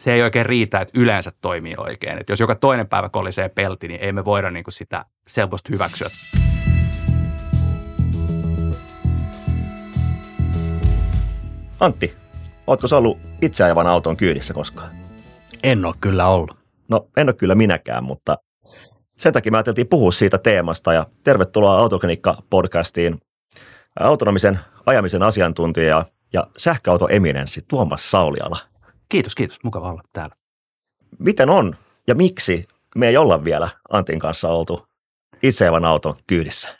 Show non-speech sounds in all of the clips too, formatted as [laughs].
se ei oikein riitä, että yleensä toimii oikein. Että jos joka toinen päivä kolisee pelti, niin ei me voida niin kuin sitä selvästi hyväksyä. Antti, ootko sä ollut itseajavan auton kyydissä koskaan? En ole kyllä ollut. No en ole kyllä minäkään, mutta sen takia me ajateltiin puhua siitä teemasta ja tervetuloa Autoklinikka-podcastiin autonomisen ajamisen asiantuntija ja sähköautoeminenssi Tuomas Sauliala. Kiitos, kiitos. Mukava olla täällä. Miten on ja miksi me ei olla vielä Antin kanssa oltu itseävän auton kyydissä?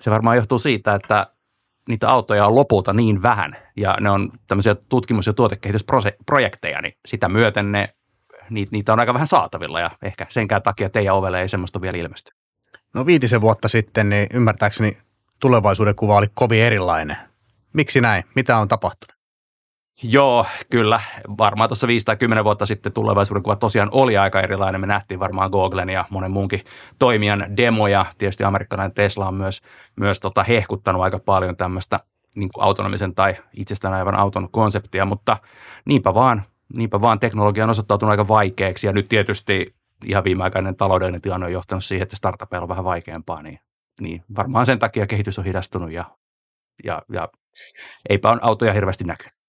Se varmaan johtuu siitä, että niitä autoja on lopulta niin vähän ja ne on tämmöisiä tutkimus- ja tuotekehitysprojekteja, niin sitä myöten ne, niitä, niitä on aika vähän saatavilla ja ehkä senkään takia teidän ovelle ei semmoista vielä ilmesty. No viitisen vuotta sitten, niin ymmärtääkseni tulevaisuuden kuva oli kovin erilainen. Miksi näin? Mitä on tapahtunut? Joo, kyllä. Varmaan tuossa 5 tai 10 vuotta sitten tulevaisuuden kuva tosiaan oli aika erilainen. Me nähtiin varmaan Googlen ja monen muunkin toimijan demoja. Tietysti amerikkalainen Tesla on myös, myös tota hehkuttanut aika paljon tämmöistä niin autonomisen tai itsestään aivan auton konseptia, mutta niinpä vaan, niinpä vaan teknologia on osoittautunut aika vaikeaksi ja nyt tietysti ihan viimeaikainen taloudellinen tilanne on johtanut siihen, että startupeilla on vähän vaikeampaa, niin, niin varmaan sen takia kehitys on hidastunut ja, ja, ja eipä on autoja hirveästi näkynyt.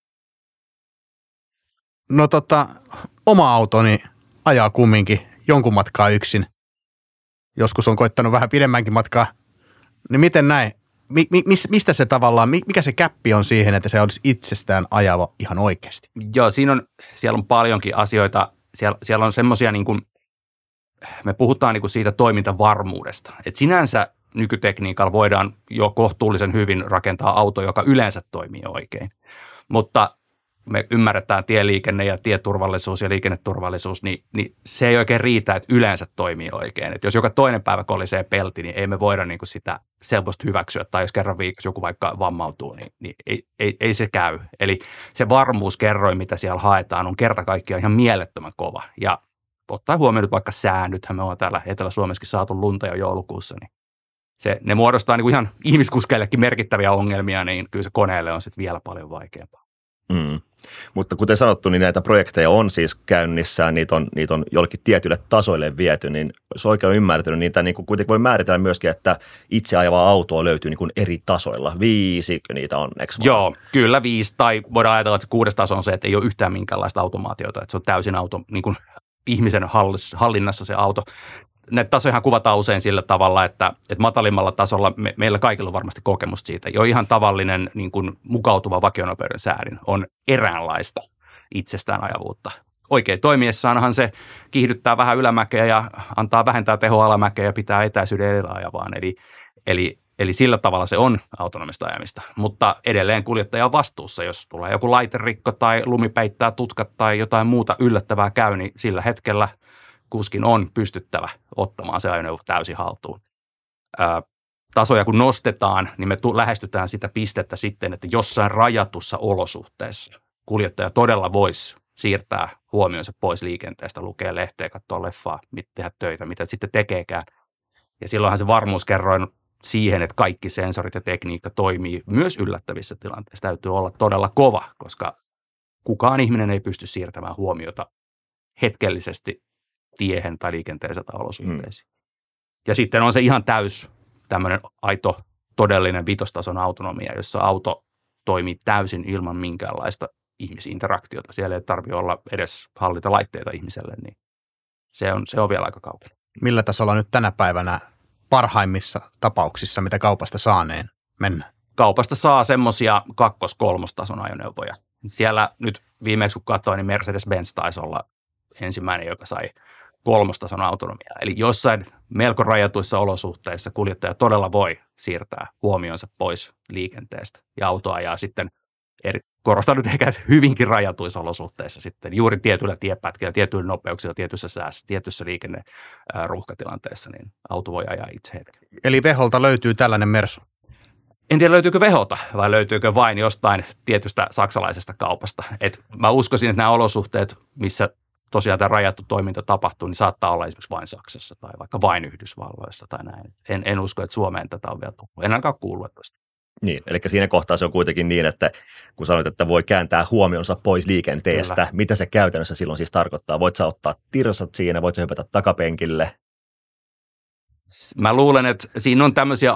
No tota, oma autoni ajaa kumminkin jonkun matkaa yksin. Joskus on koittanut vähän pidemmänkin matkaa. Niin miten näin? Mi- mi- mistä se tavallaan, mikä se käppi on siihen, että se olisi itsestään ajava ihan oikeasti? Joo, siinä on, siellä on paljonkin asioita. Siellä, siellä on semmoisia niin kuin, me puhutaan niin kuin siitä toimintavarmuudesta. Et sinänsä nykytekniikalla voidaan jo kohtuullisen hyvin rakentaa auto, joka yleensä toimii oikein. Mutta me ymmärretään tieliikenne ja tieturvallisuus ja liikenneturvallisuus, niin, niin se ei oikein riitä, että yleensä toimii oikein. Että jos joka toinen päivä kolisee pelti, niin ei me voida niin kuin sitä selvästi hyväksyä. Tai jos kerran viikossa joku vaikka vammautuu, niin, niin ei, ei, ei, se käy. Eli se varmuuskerroin, mitä siellä haetaan, on kerta kaikkiaan ihan mielettömän kova. Ja ottaa huomioon nyt vaikka säännöthän me ollaan täällä Etelä-Suomessakin saatu lunta jo joulukuussa, niin se, ne muodostaa niin kuin ihan ihmiskuskeillekin merkittäviä ongelmia, niin kyllä se koneelle on sitten vielä paljon vaikeampaa. Mm. Mutta kuten sanottu, niin näitä projekteja on siis käynnissä, niitä on, niitä on jollekin tietylle tasoille viety, niin jos oikein ymmärtänyt, niin niitä niin kuin kuitenkin voi määritellä myöskin, että itse ajavaa autoa löytyy niin kuin eri tasoilla. Viisi niitä on, eikö Joo, kyllä viisi, tai voidaan ajatella, että se kuudes taso on se, että ei ole yhtään minkäänlaista automaatiota, että se on täysin auto, niin kuin ihmisen hallinnassa se auto näitä tasoja kuvataan usein sillä tavalla, että, että matalimmalla tasolla me, meillä kaikilla on varmasti kokemusta siitä. Jo ihan tavallinen niin kuin mukautuva vakionopeuden säädin on eräänlaista itsestään ajavuutta. Oikein toimiessaanhan se kiihdyttää vähän ylämäkeä ja antaa vähentää tehoa alamäkeä ja pitää etäisyyden edellä ajavaan. Eli, eli, eli sillä tavalla se on autonomista ajamista. Mutta edelleen kuljettaja on vastuussa, jos tulee joku laiterikko tai lumi peittää tutkat tai jotain muuta yllättävää käy, niin sillä hetkellä – kuskin on pystyttävä ottamaan se ajoneuvo täysin haltuun. Ää, tasoja kun nostetaan, niin me lähestytään sitä pistettä sitten, että jossain rajatussa olosuhteessa kuljettaja todella voisi siirtää huomionsa pois liikenteestä, lukea lehteä, katsoa leffaa, tehdä töitä, mitä sitten tekeekään. Ja silloinhan se varmuuskerroin siihen, että kaikki sensorit ja tekniikka toimii myös yllättävissä tilanteissa, täytyy olla todella kova, koska kukaan ihminen ei pysty siirtämään huomiota hetkellisesti tiehen tai liikenteeseen tai olosuhteisiin. Mm. Ja sitten on se ihan täys tämmöinen aito todellinen vitostason autonomia, jossa auto toimii täysin ilman minkäänlaista ihmisinteraktiota. Siellä ei tarvitse olla edes hallita laitteita ihmiselle, niin se on, se on vielä aika kaukana. Millä tasolla nyt tänä päivänä parhaimmissa tapauksissa, mitä kaupasta saaneen mennä? Kaupasta saa semmoisia kakkos-kolmostason ajoneuvoja. Siellä nyt viimeksi kun katsoin, niin Mercedes-Benz taisi olla ensimmäinen, joka sai kolmostason autonomiaa. Eli jossain melko rajatuissa olosuhteissa kuljettaja todella voi siirtää huomionsa pois liikenteestä ja auto ajaa sitten eri, korostan nyt ehkä hyvinkin rajatuissa olosuhteissa sitten juuri tietyillä tiepätkillä, tietyillä nopeuksilla, tietyssä säässä, tietyssä liikenneruuhkatilanteessa, niin auto voi ajaa itse hetken. Eli Veholta löytyy tällainen Mersu? En tiedä löytyykö Vehota vai löytyykö vain jostain tietystä saksalaisesta kaupasta. Et mä uskoisin, että nämä olosuhteet, missä tosiaan tämä rajattu toiminta tapahtuu, niin saattaa olla esimerkiksi vain Saksassa tai vaikka vain Yhdysvalloissa tai näin. En, en usko, että Suomeen tätä on vielä tullut. En ainakaan kuullut tästä. Niin, eli siinä kohtaa se on kuitenkin niin, että kun sanoit, että voi kääntää huomionsa pois liikenteestä, Kyllä. mitä se käytännössä silloin siis tarkoittaa? Voit sä ottaa tirsat siinä, voit sä hypätä takapenkille? Mä luulen, että siinä on tämmöisiä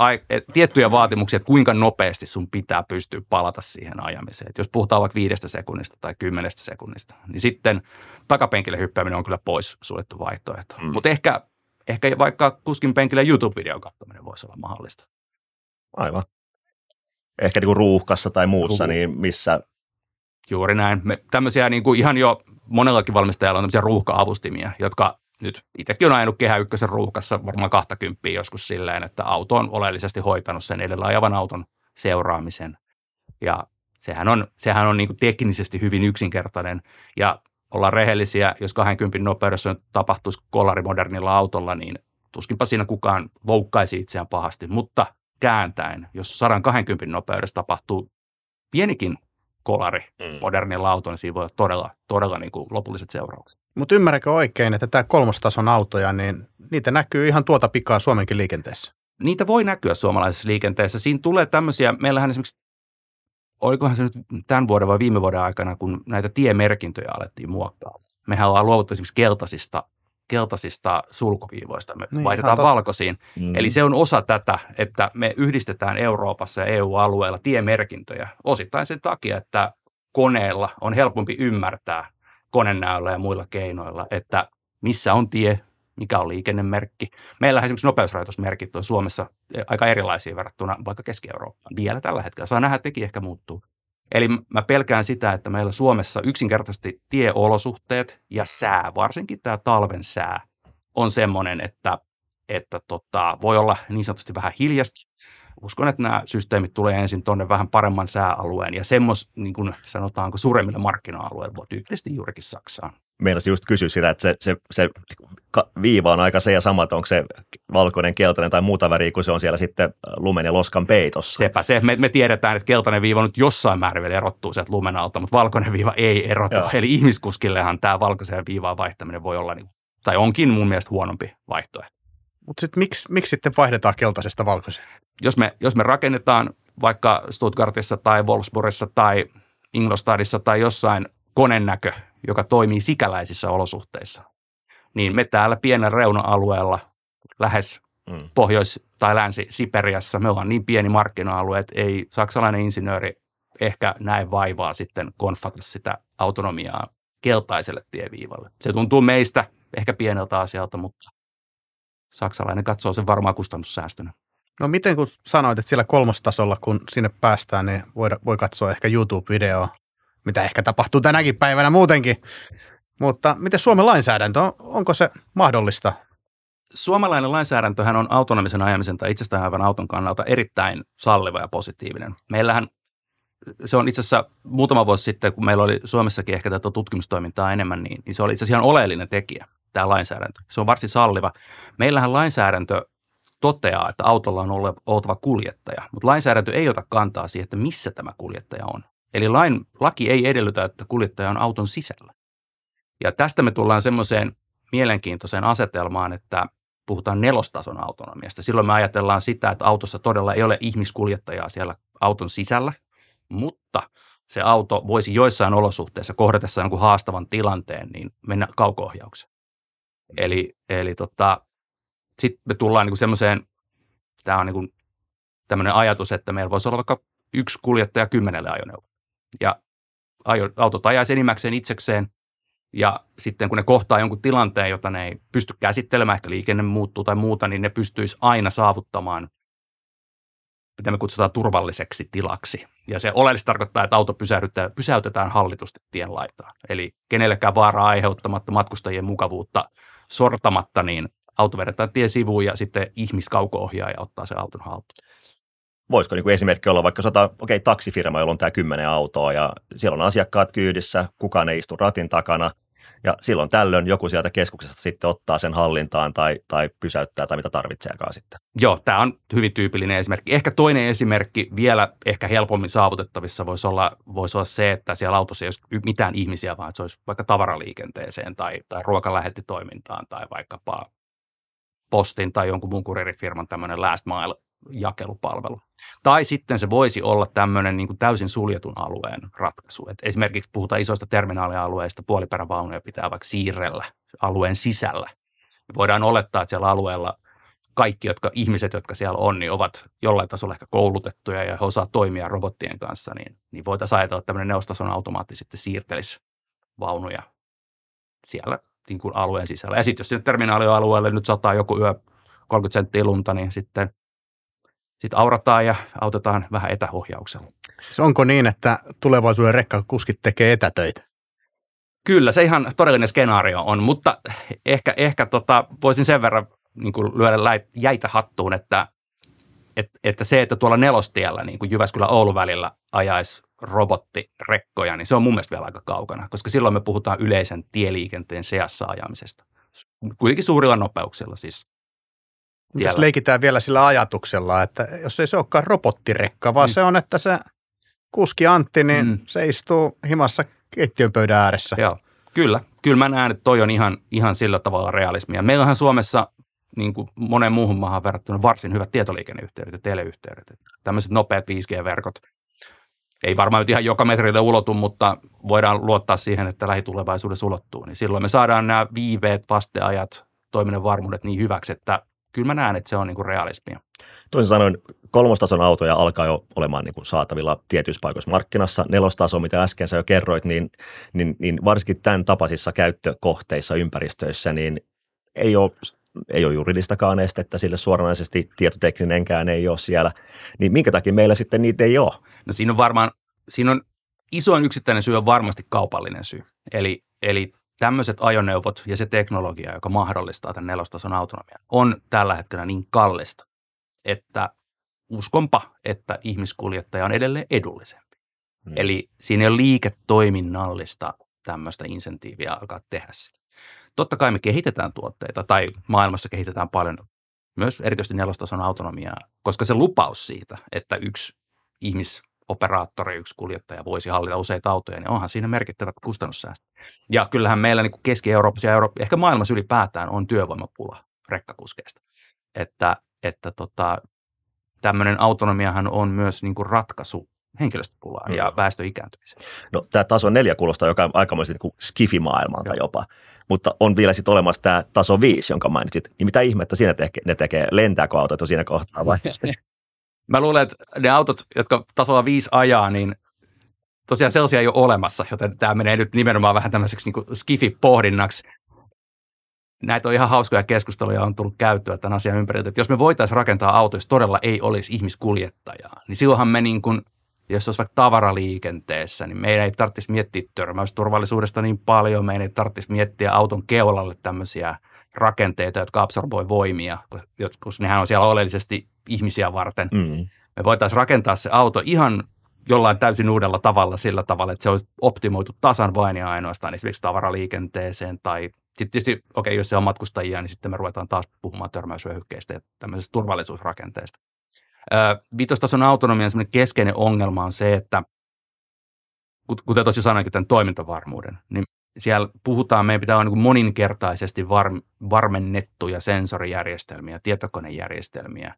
tiettyjä vaatimuksia, että kuinka nopeasti sun pitää pystyä palata siihen ajamiseen. Et jos puhutaan vaikka viidestä sekunnista tai kymmenestä sekunnista, niin sitten takapenkille hyppääminen on kyllä pois suljettu vaihtoehto. Mm. Mutta ehkä, ehkä vaikka kuskin penkille YouTube-videon katsominen voisi olla mahdollista. Aivan ehkä niin kuin ruuhkassa tai muussa, Ruuh. niin missä... Juuri näin. Me, tämmöisiä niin kuin ihan jo monellakin valmistajalla on tämmöisiä ruuhka-avustimia, jotka nyt itsekin on ajanut Kehä Ykkösen ruuhkassa varmaan 20 joskus silleen, että auto on oleellisesti hoitanut sen edellä ajavan auton seuraamisen. Ja sehän on, sehän on niin kuin teknisesti hyvin yksinkertainen ja ollaan rehellisiä, jos 20 nopeudessa nyt tapahtuisi kolarimodernilla autolla, niin tuskinpa siinä kukaan loukkaisi itseään pahasti, mutta kääntäen, jos 120 nopeudessa tapahtuu pienikin kolari mm. modernilla autolla, niin siinä voi olla todella, todella niin kuin lopulliset seuraukset. Mutta ymmärränkö oikein, että tämä kolmostason autoja, niin niitä näkyy ihan tuota pikaa Suomenkin liikenteessä? Niitä voi näkyä suomalaisessa liikenteessä. Siinä tulee tämmöisiä, meillähän esimerkiksi, olikohan se nyt tämän vuoden vai viime vuoden aikana, kun näitä tiemerkintöjä alettiin muokkaa. Mehän ollaan luovuttu esimerkiksi keltaisista keltaisista sulkuviivoista, me niin, vaihdetaan valkoisiin. Mm. Eli se on osa tätä, että me yhdistetään Euroopassa ja EU-alueella tiemerkintöjä osittain sen takia, että koneella on helpompi ymmärtää konenäöllä ja muilla keinoilla, että missä on tie, mikä on liikennemerkki. Meillä esimerkiksi nopeusrajoitusmerkit on Suomessa aika erilaisia verrattuna vaikka Keski-Eurooppaan vielä tällä hetkellä. Saa nähdä, että teki ehkä muuttuu. Eli mä pelkään sitä, että meillä Suomessa yksinkertaisesti tieolosuhteet ja sää, varsinkin tämä talven sää, on semmoinen, että, että tota, voi olla niin sanotusti vähän hiljasta. Uskon, että nämä systeemit tulee ensin tuonne vähän paremman sääalueen ja semmos, niin kuin sanotaanko, suuremmille markkina-alueille, tyypillisesti juurikin Saksaan meinasin just kysyä sitä, että se, se, se viiva on aika se ja sama, että onko se valkoinen, keltainen tai muuta väriä, kun se on siellä sitten lumen ja loskan peitossa. Sepä se. Me, me tiedetään, että keltainen viiva nyt jossain määrin vielä erottuu sieltä lumen alta, mutta valkoinen viiva ei erota. Joo. Eli ihmiskuskillehan tämä valkoisen viivaan vaihtaminen voi olla, niin, tai onkin mun mielestä huonompi vaihtoehto. Mutta sitten miksi, miksi sitten vaihdetaan keltaisesta valkoiseen? Jos me, jos me rakennetaan vaikka Stuttgartissa tai Wolfsburgissa tai Ingolstadtissa tai jossain konennäkö, joka toimii sikäläisissä olosuhteissa, niin me täällä pienellä reuna-alueella lähes mm. Pohjois- tai Länsi-Siperiassa, me ollaan niin pieni markkina-alue, että ei saksalainen insinööri ehkä näe vaivaa sitten konfata sitä autonomiaa keltaiselle tieviivalle. Se tuntuu meistä ehkä pieneltä asialta, mutta saksalainen katsoo sen varmaan kustannussäästönä. No miten kun sanoit, että siellä kolmostasolla, kun sinne päästään, niin voi, voi katsoa ehkä YouTube-videoa mitä ehkä tapahtuu tänäkin päivänä muutenkin. Mutta miten Suomen lainsäädäntö, onko se mahdollista? Suomalainen lainsäädäntöhän on autonomisen ajamisen tai itsestään aivan auton kannalta erittäin salliva ja positiivinen. Meillähän se on itse asiassa muutama vuosi sitten, kun meillä oli Suomessakin ehkä tätä tutkimustoimintaa enemmän, niin, niin se oli itse asiassa ihan oleellinen tekijä, tämä lainsäädäntö. Se on varsin salliva. Meillähän lainsäädäntö toteaa, että autolla on oltava kuljettaja, mutta lainsäädäntö ei ota kantaa siihen, että missä tämä kuljettaja on. Eli lain, laki ei edellytä, että kuljettaja on auton sisällä. Ja tästä me tullaan semmoiseen mielenkiintoiseen asetelmaan, että puhutaan nelostason autonomiasta. Silloin me ajatellaan sitä, että autossa todella ei ole ihmiskuljettajaa siellä auton sisällä, mutta se auto voisi joissain olosuhteissa kohdatessa jonkun haastavan tilanteen, niin mennä kauko Eli, eli tota, sitten me tullaan niin semmoiseen, tämä on niin tämmöinen ajatus, että meillä voisi olla vaikka yksi kuljettaja kymmenelle ajoneuvolle ja autot ajaisi enimmäkseen itsekseen ja sitten kun ne kohtaa jonkun tilanteen, jota ne ei pysty käsittelemään, ehkä liikenne muuttuu tai muuta, niin ne pystyisi aina saavuttamaan, mitä me kutsutaan turvalliseksi tilaksi. Ja se oleellisesti tarkoittaa, että auto pysäytetään, pysäytetään hallitusti tien laitaan. Eli kenellekään vaaraa aiheuttamatta matkustajien mukavuutta sortamatta, niin auto vedetään tien sivuun ja sitten ihmiskauko-ohjaaja ottaa se auton haltuun voisiko niin esimerkki olla vaikka sata, okei, okay, taksifirma, jolla on tämä kymmenen autoa ja siellä on asiakkaat kyydissä, kukaan ei istu ratin takana ja silloin tällöin joku sieltä keskuksesta sitten ottaa sen hallintaan tai, tai pysäyttää tai mitä tarvitseekaan sitten. Joo, tämä on hyvin tyypillinen esimerkki. Ehkä toinen esimerkki vielä ehkä helpommin saavutettavissa voisi olla, voisi olla se, että siellä autossa ei olisi mitään ihmisiä, vaan se olisi vaikka tavaraliikenteeseen tai, tai ruokalähettitoimintaan tai vaikkapa postin tai jonkun muun kuririfirman tämmöinen last mile jakelupalvelu. Tai sitten se voisi olla tämmöinen niin kuin täysin suljetun alueen ratkaisu. Et esimerkiksi puhutaan isoista terminaalialueista, puoliperävaunuja pitää vaikka siirrellä alueen sisällä. Voidaan olettaa, että siellä alueella kaikki jotka, ihmiset, jotka siellä on, niin ovat jollain tasolla ehkä koulutettuja ja he osaa toimia robottien kanssa, niin, niin voitaisiin ajatella, että tämmöinen neuvostason automaatti sitten siirtelisi vaunuja siellä niin kuin alueen sisällä. Ja sitten jos sinne terminaalialueelle nyt sataa joku yö 30 senttiä lunta, niin sitten sitten aurataan ja autetaan vähän etäohjauksella. Siis onko niin, että tulevaisuuden rekkakuskit tekee etätöitä? Kyllä, se ihan todellinen skenaario on, mutta ehkä, ehkä tota, voisin sen verran niin kuin lyödä jäitä hattuun, että, että, että se, että tuolla nelostiellä niin kuin Jyväskylä-Oulu välillä ajaisi robottirekkoja, niin se on mun mielestä vielä aika kaukana, koska silloin me puhutaan yleisen tieliikenteen seassa ajamisesta. Kuitenkin suurilla nopeuksilla siis. Jos leikitään vielä sillä ajatuksella, että jos ei se olekaan robottirekka, vaan mm. se on, että se kuski Antti, niin mm. se istuu himassa keittiön pöydän ääressä. Joo, kyllä. Kyllä mä näen, että toi on ihan, ihan sillä tavalla realismia. Meillähän Suomessa niin kuin monen muuhun maahan verrattuna varsin hyvät tietoliikenneyhteydet ja teleyhteydet. Tämmöiset nopeat 5G-verkot ei varmaan nyt ihan joka metrille ulotu, mutta voidaan luottaa siihen, että lähitulevaisuudessa ulottuu. Niin silloin me saadaan nämä viiveet, vasteajat, toiminnan varmuudet niin hyväksi, että kyllä mä näen, että se on niin kuin realismia. Toisin sanoen kolmostason autoja alkaa jo olemaan niin kuin saatavilla tietyissä paikoissa markkinassa. Nelostaso, mitä äsken sä jo kerroit, niin, niin, niin varsinkin tämän tapaisissa käyttökohteissa, ympäristöissä, niin ei ole ei ole juridistakaan estettä sille suoranaisesti, tietotekninenkään ei ole siellä, niin minkä takia meillä sitten niitä ei ole? No siinä on varmaan, siinä on isoin yksittäinen syy on varmasti kaupallinen syy. Eli, eli tämmöiset ajoneuvot ja se teknologia, joka mahdollistaa tämän nelostason autonomian, on tällä hetkellä niin kallista, että uskonpa, että ihmiskuljettaja on edelleen edullisempi. Hmm. Eli siinä ei ole liiketoiminnallista tämmöistä insentiiviä alkaa tehdä sitä. Totta kai me kehitetään tuotteita tai maailmassa kehitetään paljon myös erityisesti nelostason autonomiaa, koska se lupaus siitä, että yksi ihmisoperaattori, yksi kuljettaja voisi hallita useita autoja, niin onhan siinä merkittävät kustannussäästöt. Ja kyllähän meillä niin Keski-Euroopassa ja Euroopassa, ehkä maailmassa ylipäätään on työvoimapula rekkakuskeista. Että, että tota, tämmöinen autonomiahan on myös niin kuin ratkaisu henkilöstöpulaan mm. ja väestön ikääntymiseen. No tämä taso neljä kuulostaa joka aikamoisesti niin skifimaailmalta Joo. jopa, mutta on vielä sitten olemassa tämä taso viisi, jonka mainitsit. Niin mitä ihmettä siinä tekee, ne tekee? Lentääkö autot siinä kohtaa vai? [laughs] Mä luulen, että ne autot, jotka tasolla viisi ajaa, niin tosiaan sellaisia ei ole olemassa, joten tämä menee nyt nimenomaan vähän tämmöiseksi niin skifi-pohdinnaksi. Näitä on ihan hauskoja keskusteluja on tullut käyttöä tämän asian ympäriltä, että jos me voitaisiin rakentaa auto, jos todella ei olisi ihmiskuljettajaa, niin silloinhan me niin kuin – jos olisi vaikka tavaraliikenteessä, niin meidän ei tarvitsisi miettiä törmäysturvallisuudesta niin paljon, meidän ei tarvitsisi miettiä auton keulalle tämmöisiä rakenteita, jotka absorboi voimia, koska nehän on siellä oleellisesti ihmisiä varten. Mm. Me voitaisiin rakentaa se auto ihan jollain täysin uudella tavalla sillä tavalla, että se olisi optimoitu tasan vain ja ainoastaan esimerkiksi tavaraliikenteeseen tai sitten tietysti, okei, okay, jos se on matkustajia, niin sitten me ruvetaan taas puhumaan törmäyshyöhykkeistä ja tämmöisestä turvallisuusrakenteesta. Vitostason autonomian keskeinen ongelma on se, että kuten tosi sanoinkin tämän toimintavarmuuden, niin siellä puhutaan, meidän pitää olla niin moninkertaisesti var, varmennettuja sensorijärjestelmiä, tietokonejärjestelmiä,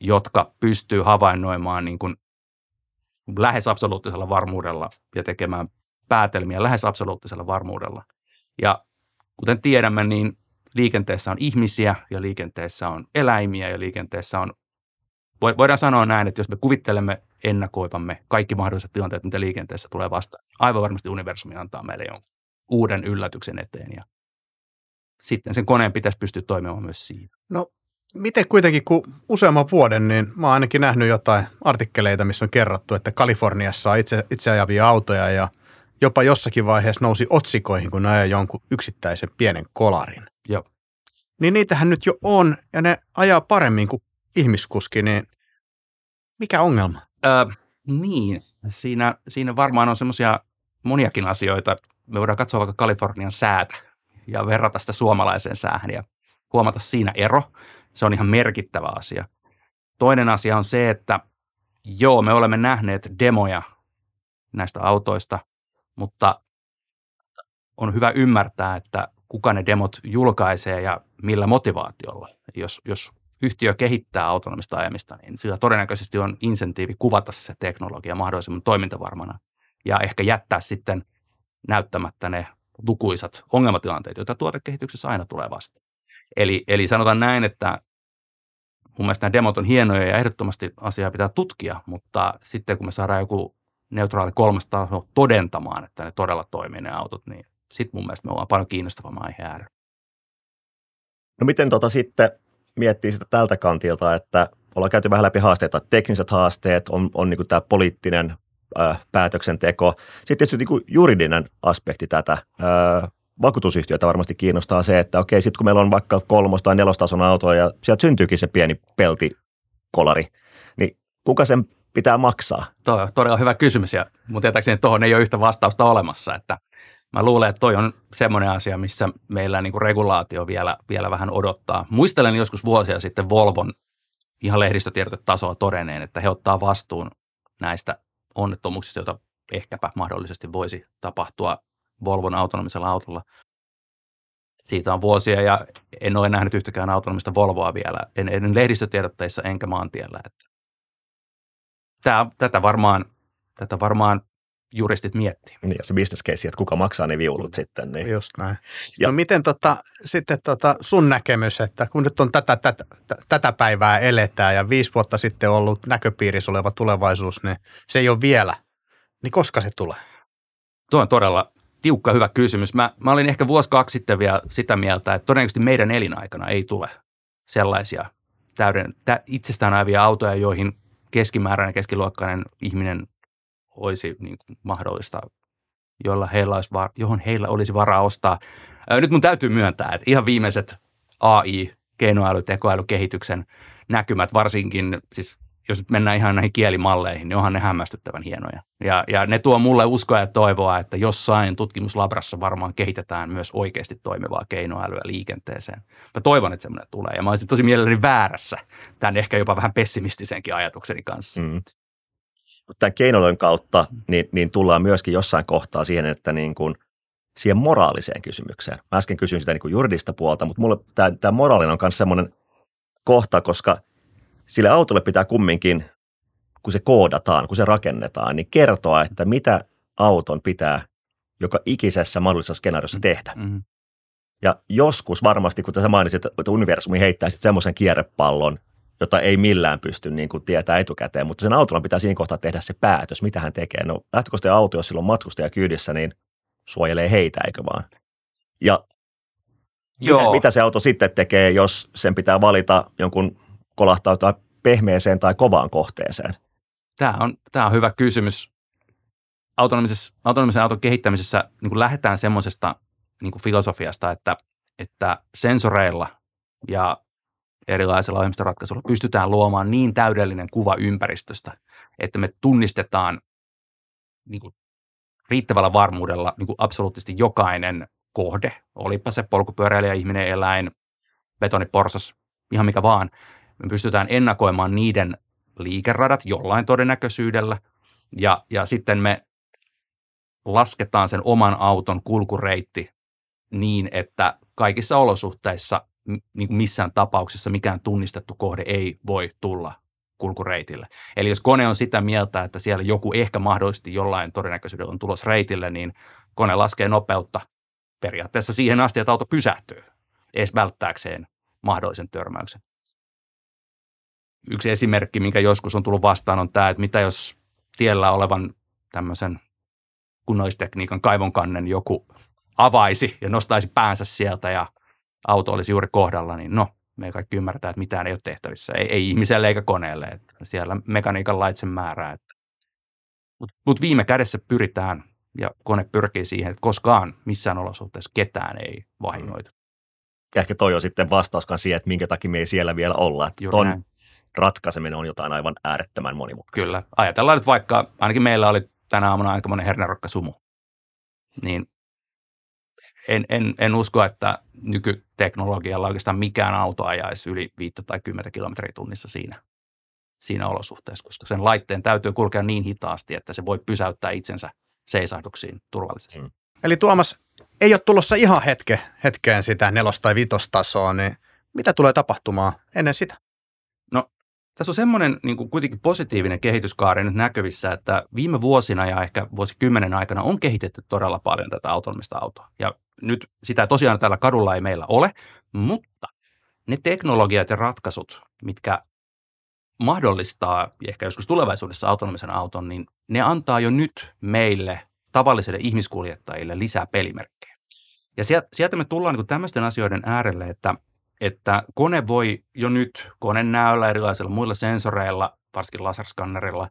jotka pystyy havainnoimaan niin kuin lähes absoluuttisella varmuudella ja tekemään päätelmiä lähes absoluuttisella varmuudella. Ja kuten tiedämme, niin liikenteessä on ihmisiä ja liikenteessä on eläimiä ja liikenteessä on voidaan sanoa näin, että jos me kuvittelemme ennakoivamme kaikki mahdolliset tilanteet, mitä liikenteessä tulee vastaan, aivan varmasti universumi antaa meille jo uuden yllätyksen eteen ja sitten sen koneen pitäisi pystyä toimimaan myös siinä. No miten kuitenkin, kun useamman vuoden, niin mä oon ainakin nähnyt jotain artikkeleita, missä on kerrottu, että Kaliforniassa on itse, itse ajavia autoja ja jopa jossakin vaiheessa nousi otsikoihin, kun ajaa jonkun yksittäisen pienen kolarin. Joo. Niin niitähän nyt jo on, ja ne ajaa paremmin kuin ihmiskuski, niin mikä ongelma? Ö, niin, siinä, siinä varmaan on semmoisia moniakin asioita. Me voidaan katsoa vaikka Kalifornian säätä ja verrata sitä suomalaiseen säähän ja huomata siinä ero. Se on ihan merkittävä asia. Toinen asia on se, että joo, me olemme nähneet demoja näistä autoista, mutta on hyvä ymmärtää, että kuka ne demot julkaisee ja millä motivaatiolla. Jos, jos yhtiö kehittää autonomista ajamista, niin sillä todennäköisesti on insentiivi kuvata se teknologia mahdollisimman toimintavarmana ja ehkä jättää sitten näyttämättä ne lukuisat ongelmatilanteet, joita tuotekehityksessä aina tulee vastaan. Eli, eli sanotaan näin, että mun mielestä nämä demot on hienoja ja ehdottomasti asiaa pitää tutkia, mutta sitten kun me saadaan joku neutraali kolmas taso todentamaan, että ne todella toimii ne autot, niin sitten mun mielestä me ollaan paljon kiinnostavamman aiheen äärellä. No miten tota sitten miettii sitä tältä kantilta, että ollaan käyty vähän läpi haasteita, tekniset haasteet, on, on niin tämä poliittinen äh, päätöksenteko. Sitten tietysti niin juridinen aspekti tätä. Äh, vakuutusyhtiötä varmasti kiinnostaa se, että okei, sitten kun meillä on vaikka kolmos- tai nelostason auto ja sieltä syntyykin se pieni peltikolari, niin kuka sen pitää maksaa? Tuo on todella hyvä kysymys ja mun tietääkseni tuohon ei ole yhtä vastausta olemassa, että mä luulen, että toi on semmoinen asia, missä meillä niin regulaatio vielä, vielä vähän odottaa. Muistelen joskus vuosia sitten Volvon ihan lehdistötiedotetasoa todenneen, että he ottaa vastuun näistä onnettomuuksista, joita ehkäpä mahdollisesti voisi tapahtua Volvon autonomisella autolla. Siitä on vuosia ja en ole nähnyt yhtäkään autonomista Volvoa vielä, en, en lehdistötiedotteissa enkä maantiellä. Että tämä, tätä, varmaan, tätä varmaan juristit miettii. Niin, ja se business case, että kuka maksaa ne viulut sitten. Niin. Just näin. Ja- No miten tota, sitten tota sun näkemys, että kun nyt on tätä, tätä, tätä päivää eletään ja viisi vuotta sitten ollut näköpiirissä oleva tulevaisuus, niin se ei ole vielä. Niin koska se tulee? Tuo on todella tiukka hyvä kysymys. Mä, mä olin ehkä vuosi kaksi sitten vielä sitä mieltä, että todennäköisesti meidän elinaikana ei tule sellaisia täyden, tä, itsestään ajavia autoja, joihin keskimääräinen keskiluokkainen ihminen olisi niin kuin mahdollista, jolla heillä olisi, var- johon heillä olisi varaa ostaa. Nyt mun täytyy myöntää, että ihan viimeiset AI, keinoäly, tekoälykehityksen näkymät varsinkin, siis jos nyt mennään ihan näihin kielimalleihin, niin onhan ne hämmästyttävän hienoja. Ja, ja ne tuo mulle uskoa ja toivoa, että jossain tutkimuslabrassa varmaan kehitetään myös oikeasti toimivaa keinoälyä liikenteeseen. Mä toivon, että semmoinen tulee. Ja mä olisin tosi mielelläni väärässä tämän ehkä jopa vähän pessimistisenkin ajatukseni kanssa. Mm. Mutta tämän keinoilun kautta niin, niin tullaan myöskin jossain kohtaa siihen, että niin kuin siihen moraaliseen kysymykseen. Mä äsken kysyin sitä niin kuin juridista puolta, mutta mulle tämä, tämä moraalinen on myös semmoinen kohta, koska sille autolle pitää kumminkin, kun se koodataan, kun se rakennetaan, niin kertoa, että mitä auton pitää joka ikisessä mahdollisessa skenaariossa tehdä. Mm-hmm. Ja joskus varmasti, kun sä mainitsit, että universumi heittää sitten semmoisen kierrepallon, jota ei millään pysty niin kuin tietää etukäteen, mutta sen autolla pitää siinä kohtaa tehdä se päätös, mitä hän tekee. No lähtökohtaisesti auto, jos sillä on matkustaja kyydissä, niin suojelee heitä, eikö vaan? Ja mitä, Joo. mitä se auto sitten tekee, jos sen pitää valita jonkun kolahtautua pehmeeseen tai kovaan kohteeseen? Tämä on, tämä on hyvä kysymys. Autonomisen auton kehittämisessä niin lähdetään semmoisesta niin filosofiasta, että, että sensoreilla ja erilaisilla ohjelmistoratkaisuilla pystytään luomaan niin täydellinen kuva ympäristöstä, että me tunnistetaan niin kuin riittävällä varmuudella niin kuin absoluuttisesti jokainen kohde, olipa se polkupyöräilijä, ihminen, eläin, betoniporsas, ihan mikä vaan. Me pystytään ennakoimaan niiden liikeradat jollain todennäköisyydellä ja, ja sitten me lasketaan sen oman auton kulkureitti niin, että kaikissa olosuhteissa niin kuin missään tapauksessa mikään tunnistettu kohde ei voi tulla kulkureitille. Eli jos kone on sitä mieltä, että siellä joku ehkä mahdollisesti jollain todennäköisyydellä on tulos reitille, niin kone laskee nopeutta periaatteessa siihen asti, että auto pysähtyy, edes välttääkseen mahdollisen törmäyksen. Yksi esimerkki, minkä joskus on tullut vastaan, on tämä, että mitä jos tiellä olevan tämmöisen kunnallistekniikan kaivonkannen joku avaisi ja nostaisi päänsä sieltä ja auto olisi juuri kohdalla, niin no, me kaikki ymmärtää, että mitään ei ole tehtävissä. Ei, ei ihmiselle eikä koneelle. Että siellä mekaniikan lait sen määrää. Mutta mut viime kädessä pyritään ja kone pyrkii siihen, että koskaan missään olosuhteessa ketään ei vahingoita. Ja ehkä toi on sitten vastaus myös siihen, että minkä takia me ei siellä vielä olla. Että ton näin. Ratkaiseminen on jotain aivan äärettömän monimutkaista. Kyllä. Ajatellaan nyt vaikka, ainakin meillä oli tänä aamuna aikamoinen hernärokka sumu. Niin en, en, en usko, että nykyteknologialla oikeastaan mikään auto ajaisi yli 5 tai 10 kilometriä tunnissa siinä, siinä olosuhteessa, koska sen laitteen täytyy kulkea niin hitaasti, että se voi pysäyttää itsensä seisahduksiin turvallisesti. Mm. Eli Tuomas, ei ole tulossa ihan hetke, hetkeen sitä nelos- tai vitostasoa, niin mitä tulee tapahtumaan ennen sitä? Tässä on semmoinen niin kuin kuitenkin positiivinen kehityskaari nyt näkyvissä, että viime vuosina ja ehkä vuosikymmenen aikana on kehitetty todella paljon tätä autonomista autoa. Ja nyt sitä tosiaan tällä kadulla ei meillä ole, mutta ne teknologiat ja ratkaisut, mitkä mahdollistaa ehkä joskus tulevaisuudessa autonomisen auton, niin ne antaa jo nyt meille tavallisille ihmiskuljettajille lisää pelimerkkejä. Ja sieltä me tullaan niin tämmöisten asioiden äärelle, että, että kone voi jo nyt konenäöllä, erilaisilla muilla sensoreilla, varsinkin laserskannerilla,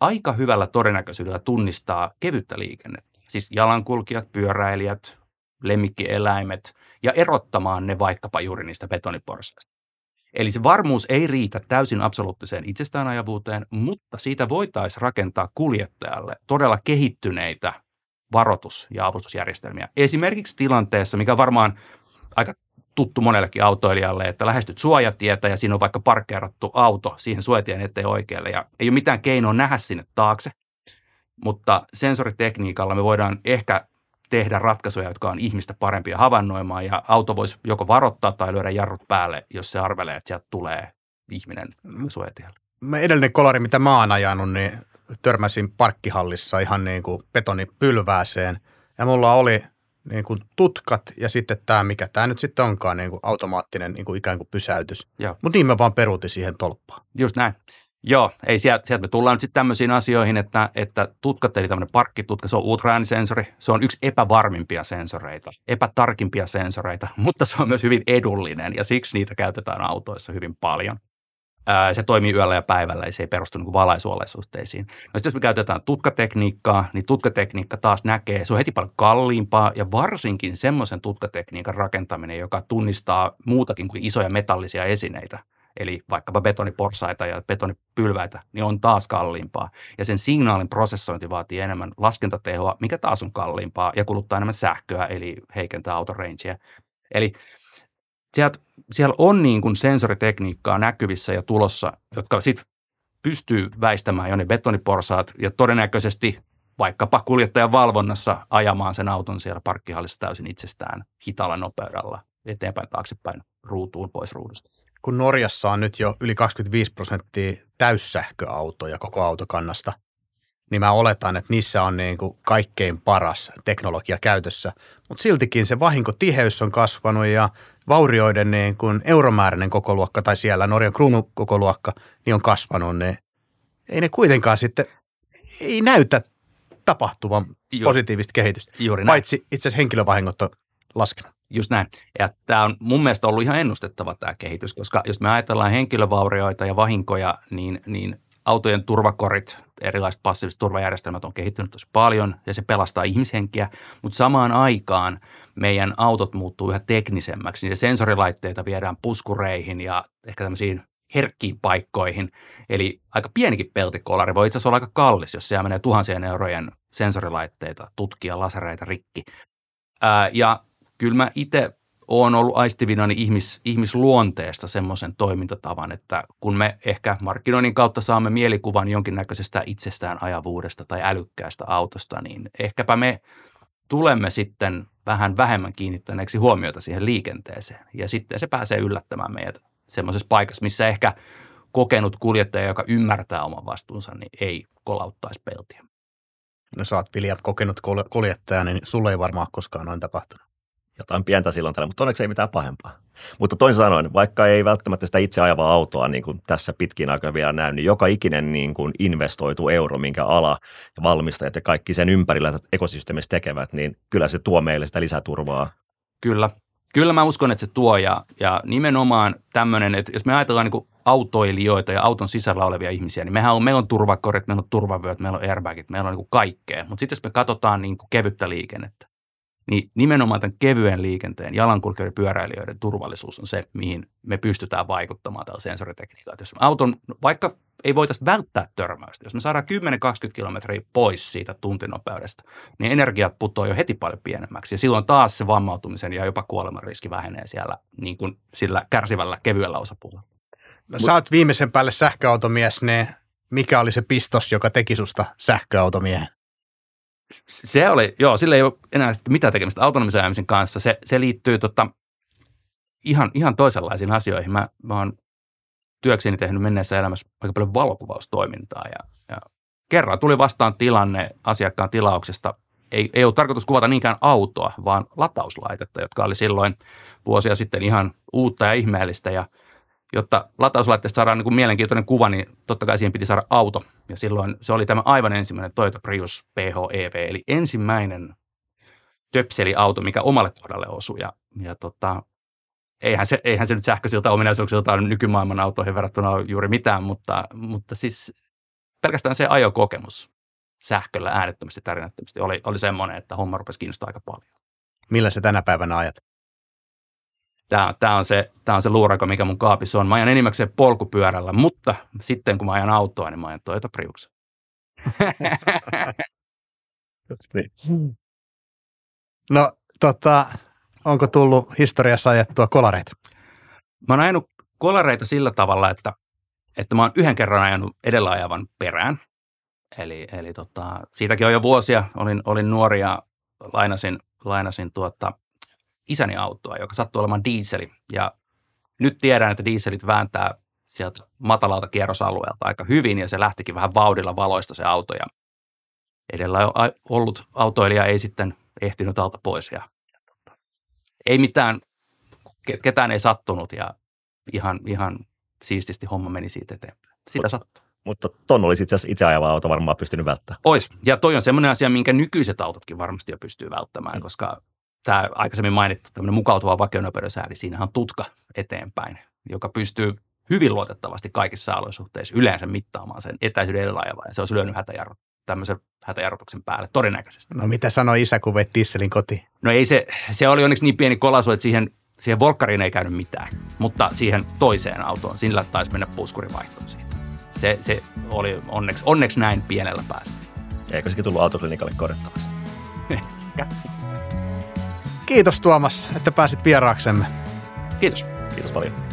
aika hyvällä todennäköisyydellä tunnistaa kevyttä liikennettä. Siis jalankulkijat, pyöräilijät, lemmikkieläimet ja erottamaan ne vaikkapa juuri niistä betoniporsaista. Eli se varmuus ei riitä täysin absoluuttiseen itsestäänajavuuteen, mutta siitä voitaisiin rakentaa kuljettajalle todella kehittyneitä varoitus- ja avustusjärjestelmiä. Esimerkiksi tilanteessa, mikä varmaan aika tuttu monellekin autoilijalle, että lähestyt suojatietä ja siinä on vaikka parkkeerattu auto siihen suojatien eteen oikealle ja ei ole mitään keinoa nähdä sinne taakse, mutta sensoritekniikalla me voidaan ehkä tehdä ratkaisuja, jotka on ihmistä parempia havainnoimaan ja auto voisi joko varoittaa tai lyödä jarrut päälle, jos se arvelee, että sieltä tulee ihminen suojatielle. Mä edellinen kolari, mitä mä oon ajanut, niin törmäsin parkkihallissa ihan niin kuin betonipylvääseen ja mulla oli niin kuin tutkat ja sitten tämä, mikä tämä nyt sitten onkaan, niin kuin automaattinen niin kuin ikään kuin pysäytys. Mutta niin mä vaan peruutin siihen tolppaan. Just näin. Joo, ei sieltä, sieltä me tullaan nyt sitten tämmöisiin asioihin, että, että tutkat, eli tämmöinen parkkitutka, se on ultraäänisensori, se on yksi epävarmimpia sensoreita, epätarkimpia sensoreita, [laughs] mutta se on myös hyvin edullinen ja siksi niitä käytetään autoissa hyvin paljon. Se toimii yöllä ja päivällä ja se ei perustu niin valaisuolosuhteisiin. No jos me käytetään tutkatekniikkaa, niin tutkatekniikka taas näkee, se on heti paljon kalliimpaa ja varsinkin semmoisen tutkatekniikan rakentaminen, joka tunnistaa muutakin kuin isoja metallisia esineitä – eli vaikkapa betoniporsaita ja betonipylväitä, niin on taas kalliimpaa. Ja sen signaalin prosessointi vaatii enemmän laskentatehoa, mikä taas on kalliimpaa ja kuluttaa enemmän sähköä, eli heikentää auton rangea. Eli sieltä, siellä on niin kuin sensoritekniikkaa näkyvissä ja tulossa, jotka sitten pystyy väistämään jo ne betoniporsaat ja todennäköisesti vaikkapa kuljettajan valvonnassa ajamaan sen auton siellä parkkihallissa täysin itsestään hitaalla nopeudella eteenpäin taaksepäin ruutuun pois ruudusta. Kun Norjassa on nyt jo yli 25 prosenttia täyssähköautoja koko autokannasta, niin mä oletan, että niissä on niin kuin kaikkein paras teknologia käytössä. Mutta siltikin se vahinkotiheys on kasvanut ja vaurioiden niin kuin euromääräinen kokoluokka tai siellä Norjan kruunukokoluokka niin on kasvanut, niin ei ne kuitenkaan sitten, ei näytä tapahtuvan Ju- positiivista kehitystä. Juuri näin. Paitsi itse asiassa henkilövahingot on laskenut. Just näin. Ja tämä on mun mielestä ollut ihan ennustettava tämä kehitys, koska jos me ajatellaan henkilövaurioita ja vahinkoja, niin, niin autojen turvakorit, erilaiset passiiviset turvajärjestelmät on kehittynyt tosi paljon ja se pelastaa ihmishenkiä, mutta samaan aikaan meidän autot muuttuu yhä teknisemmäksi. Niiden sensorilaitteita viedään puskureihin ja ehkä tämmöisiin herkkiin paikkoihin. Eli aika pienikin peltikolari voi itse asiassa olla aika kallis, jos siellä menee tuhansien eurojen sensorilaitteita, tutkia lasereita rikki. Ää, ja kyllä mä itse olen ollut aistivinani ihmis, ihmisluonteesta semmoisen toimintatavan, että kun me ehkä markkinoinnin kautta saamme mielikuvan jonkinnäköisestä itsestään ajavuudesta tai älykkäästä autosta, niin ehkäpä me tulemme sitten vähän vähemmän kiinnittäneeksi huomiota siihen liikenteeseen. Ja sitten se pääsee yllättämään meidät semmoisessa paikassa, missä ehkä kokenut kuljettaja, joka ymmärtää oman vastuunsa, niin ei kolauttaisi peltiä. No sä oot Vilja kokenut kuljettaja, niin sulle ei varmaan koskaan noin tapahtunut jotain pientä silloin tällä, mutta onneksi ei mitään pahempaa. Mutta toisin sanoen, vaikka ei välttämättä sitä itse ajavaa autoa niin kuin tässä pitkin aikoina vielä näy, niin joka ikinen niin kuin investoitu euro, minkä ala ja valmistajat ja kaikki sen ympärillä ekosysteemissä tekevät, niin kyllä se tuo meille sitä lisäturvaa. Kyllä. Kyllä mä uskon, että se tuo ja, ja nimenomaan tämmöinen, että jos me ajatellaan niin kuin autoilijoita ja auton sisällä olevia ihmisiä, niin mehän on, meillä on turvakorit, meillä on turvavyöt, meillä on airbagit, meillä on niin kuin kaikkea. Mutta sitten jos me katsotaan niin kuin kevyttä liikennettä, niin nimenomaan tämän kevyen liikenteen, jalankulkijoiden pyöräilijöiden turvallisuus on se, mihin me pystytään vaikuttamaan tällä sensoritekniikalla. Jos auton, vaikka ei voitaisiin välttää törmäystä, jos me saadaan 10-20 kilometriä pois siitä tuntinopeudesta, niin energiat putoaa jo heti paljon pienemmäksi. Ja silloin taas se vammautumisen ja jopa kuoleman riski vähenee siellä niin kuin sillä kärsivällä kevyellä osapuolella. No sä oot viimeisen päälle sähköautomies, niin mikä oli se pistos, joka teki susta sähköautomiehen? Se oli, joo, sillä ei ole enää mitään tekemistä autonomisen ajamisen kanssa. Se, se liittyy tota, ihan, ihan toisenlaisiin asioihin. Mä, mä oon työkseni tehnyt menneessä elämässä aika paljon valokuvaustoimintaa ja, ja kerran tuli vastaan tilanne asiakkaan tilauksesta. Ei, ei ollut tarkoitus kuvata niinkään autoa, vaan latauslaitetta, jotka oli silloin vuosia sitten ihan uutta ja ihmeellistä. Ja jotta latauslaitteesta saadaan niin kuin mielenkiintoinen kuva, niin totta kai siihen piti saada auto. Ja silloin se oli tämä aivan ensimmäinen Toyota Prius PHEV, eli ensimmäinen töpseliauto, mikä omalle kohdalle osui. Ja, ja tota, eihän, se, eihän se nyt sähköisiltä ominaisuuksiltaan nykymaailman autoihin verrattuna juuri mitään, mutta, mutta siis pelkästään se ajokokemus sähköllä äänettömästi, tärinättömästi oli, oli semmoinen, että homma rupesi kiinnostaa aika paljon. Millä se tänä päivänä ajat? Tämä, tämä, on se, tämä on se luurako, mikä mun kaapissa on. Mä ajan enimmäkseen polkupyörällä, mutta sitten kun mä ajan autoa, niin mä ajan Toyota Prius. niin. No, tota, onko tullut historiassa ajettua kolareita? Mä oon ajanut kolareita sillä tavalla, että, että mä oon yhden kerran ajanut edellä ajavan perään. Eli, eli tota, siitäkin on jo vuosia. Olin, olin nuori ja lainasin, lainasin tuota, isäni autoa, joka sattui olemaan diiseli. Ja nyt tiedän, että dieselit vääntää sieltä matalalta kierrosalueelta aika hyvin ja se lähtikin vähän vauhdilla valoista se auto ja edellä ollut autoilija ei sitten ehtinyt alta pois ja, ja tota, ei mitään, ketään ei sattunut ja ihan, ihan siististi homma meni siitä eteenpäin. Sitä sattuu. Mutta ton olisi itse asiassa itse ajava auto varmaan pystynyt välttämään. Ois. Ja toi on semmoinen asia, minkä nykyiset autotkin varmasti jo pystyy välttämään, mm. koska tämä aikaisemmin mainittu tämmöinen mukautuva vakionopeudensääli, siinähän on tutka eteenpäin, joka pystyy hyvin luotettavasti kaikissa olosuhteissa yleensä mittaamaan sen etäisyyden edellä ja se olisi lyönyt hätäjarru, tämmöisen hätäjarrutuksen päälle todennäköisesti. No mitä sanoi isä, kun veit dieselin kotiin? No ei se, se oli onneksi niin pieni kolasu, että siihen, siihen volkkariin ei käynyt mitään, mutta siihen toiseen autoon, sillä taisi mennä puskurivaihtoon siitä. Se, se oli onneksi, onneksi näin pienellä päässä. Eikö sekin tullut autoklinikalle korjattavaksi? [laughs] Kiitos Tuomas, että pääsit vieraaksemme. Kiitos. Kiitos paljon.